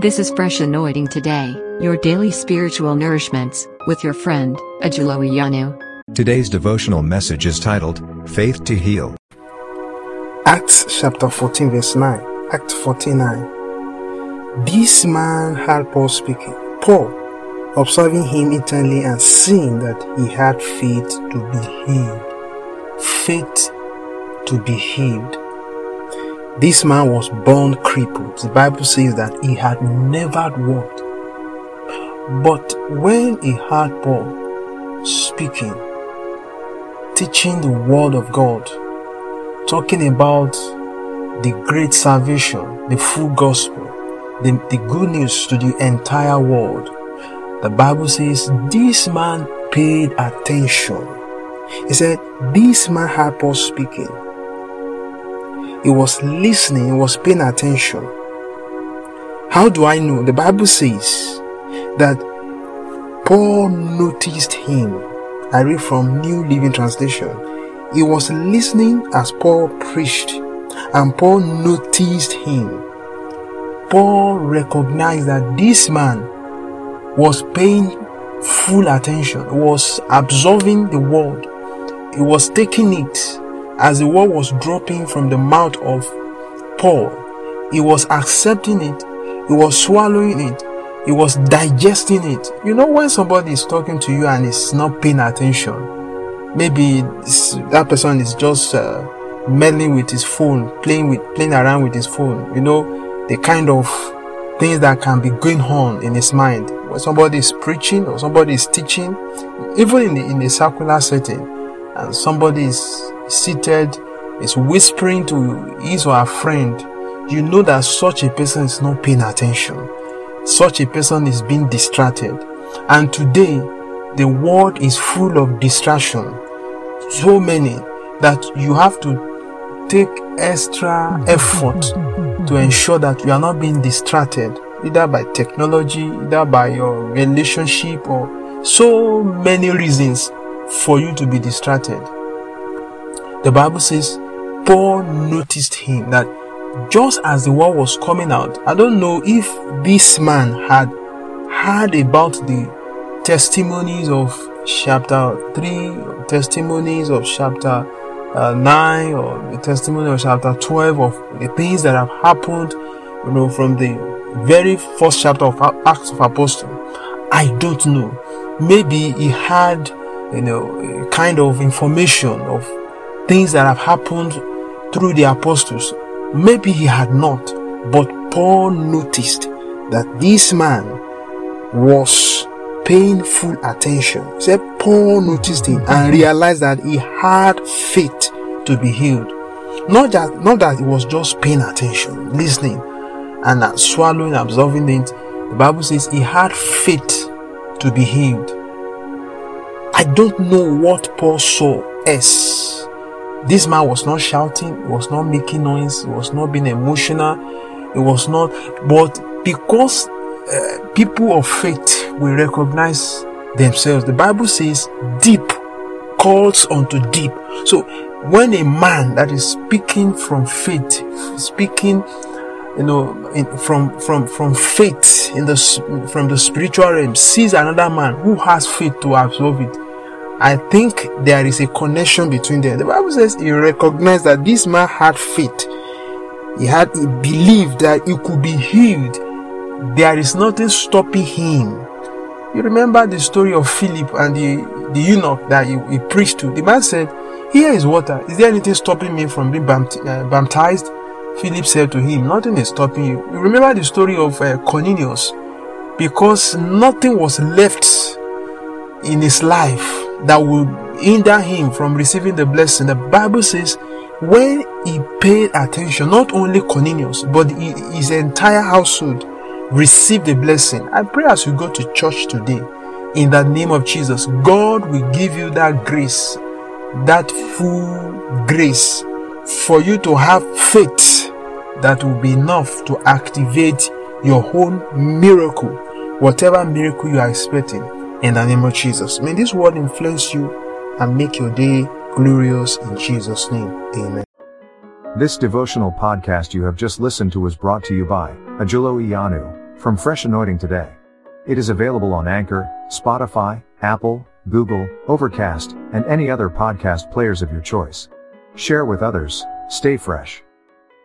This is Fresh Anointing Today, your daily spiritual nourishments, with your friend, Ajulo Iyanu. Today's devotional message is titled, Faith to Heal. Acts chapter 14, verse 9. Act 49. This man had Paul speaking. Paul, observing him intently and seeing that he had faith to be healed. Faith to be healed. This man was born crippled. The Bible says that he had never walked. But when he heard Paul speaking, teaching the word of God, talking about the great salvation, the full gospel, the, the good news to the entire world, the Bible says this man paid attention. He said, This man had Paul speaking he was listening, he was paying attention. How do I know? The Bible says that Paul noticed him. I read from New Living Translation. He was listening as Paul preached, and Paul noticed him. Paul recognized that this man was paying full attention, was absorbing the word, he was taking it as the word was dropping from the mouth of Paul, he was accepting it, he was swallowing it, he was digesting it. You know, when somebody is talking to you and is not paying attention, maybe that person is just uh, meddling with his phone, playing with, playing around with his phone. You know, the kind of things that can be going on in his mind when somebody is preaching or somebody is teaching, even in the, in a circular setting, and somebody is seated is whispering to his or her friend, you know that such a person is not paying attention. Such a person is being distracted. And today, the world is full of distraction. So many that you have to take extra effort to ensure that you are not being distracted, either by technology, either by your relationship, or so many reasons for you to be distracted. The Bible says Paul noticed him that just as the word was coming out, I don't know if this man had heard about the testimonies of chapter 3, testimonies of chapter uh, 9, or the testimony of chapter 12 of the things that have happened, you know, from the very first chapter of Acts of Apostle. I don't know. Maybe he had, you know, kind of information of things that have happened through the apostles. Maybe he had not, but Paul noticed that this man was paying full attention. He said Paul noticed him and realized that he had faith to be healed. Not that not that he was just paying attention, listening, and swallowing, absorbing it. The Bible says he had faith to be healed. I don't know what Paul saw as this man was not shouting, was not making noise, was not being emotional, it was not, but because uh, people of faith will recognize themselves, the Bible says, deep calls unto deep. So when a man that is speaking from faith, speaking you know in, from from from faith in the from the spiritual realm sees another man who has faith to absorb it I think there is a connection between them. The Bible says he recognized that this man had faith. He had he believed that he could be healed. There is nothing stopping him. You remember the story of Philip and the, the eunuch that he, he preached to. The man said, Here is water. Is there anything stopping me from being uh, baptized? Philip said to him, Nothing is stopping you. You remember the story of uh, Cornelius? Because nothing was left in his life that will hinder him from receiving the blessing. The Bible says when he paid attention, not only Cornelius, but his entire household received the blessing. I pray as you go to church today, in the name of Jesus, God will give you that grace, that full grace for you to have faith that will be enough to activate your own miracle, whatever miracle you are expecting in the name of Jesus. May this word influence you and make your day glorious in Jesus' name. Amen. This devotional podcast you have just listened to was brought to you by Ajulo Iyanu. from Fresh Anointing Today. It is available on Anchor, Spotify, Apple, Google, Overcast, and any other podcast players of your choice. Share with others, stay fresh.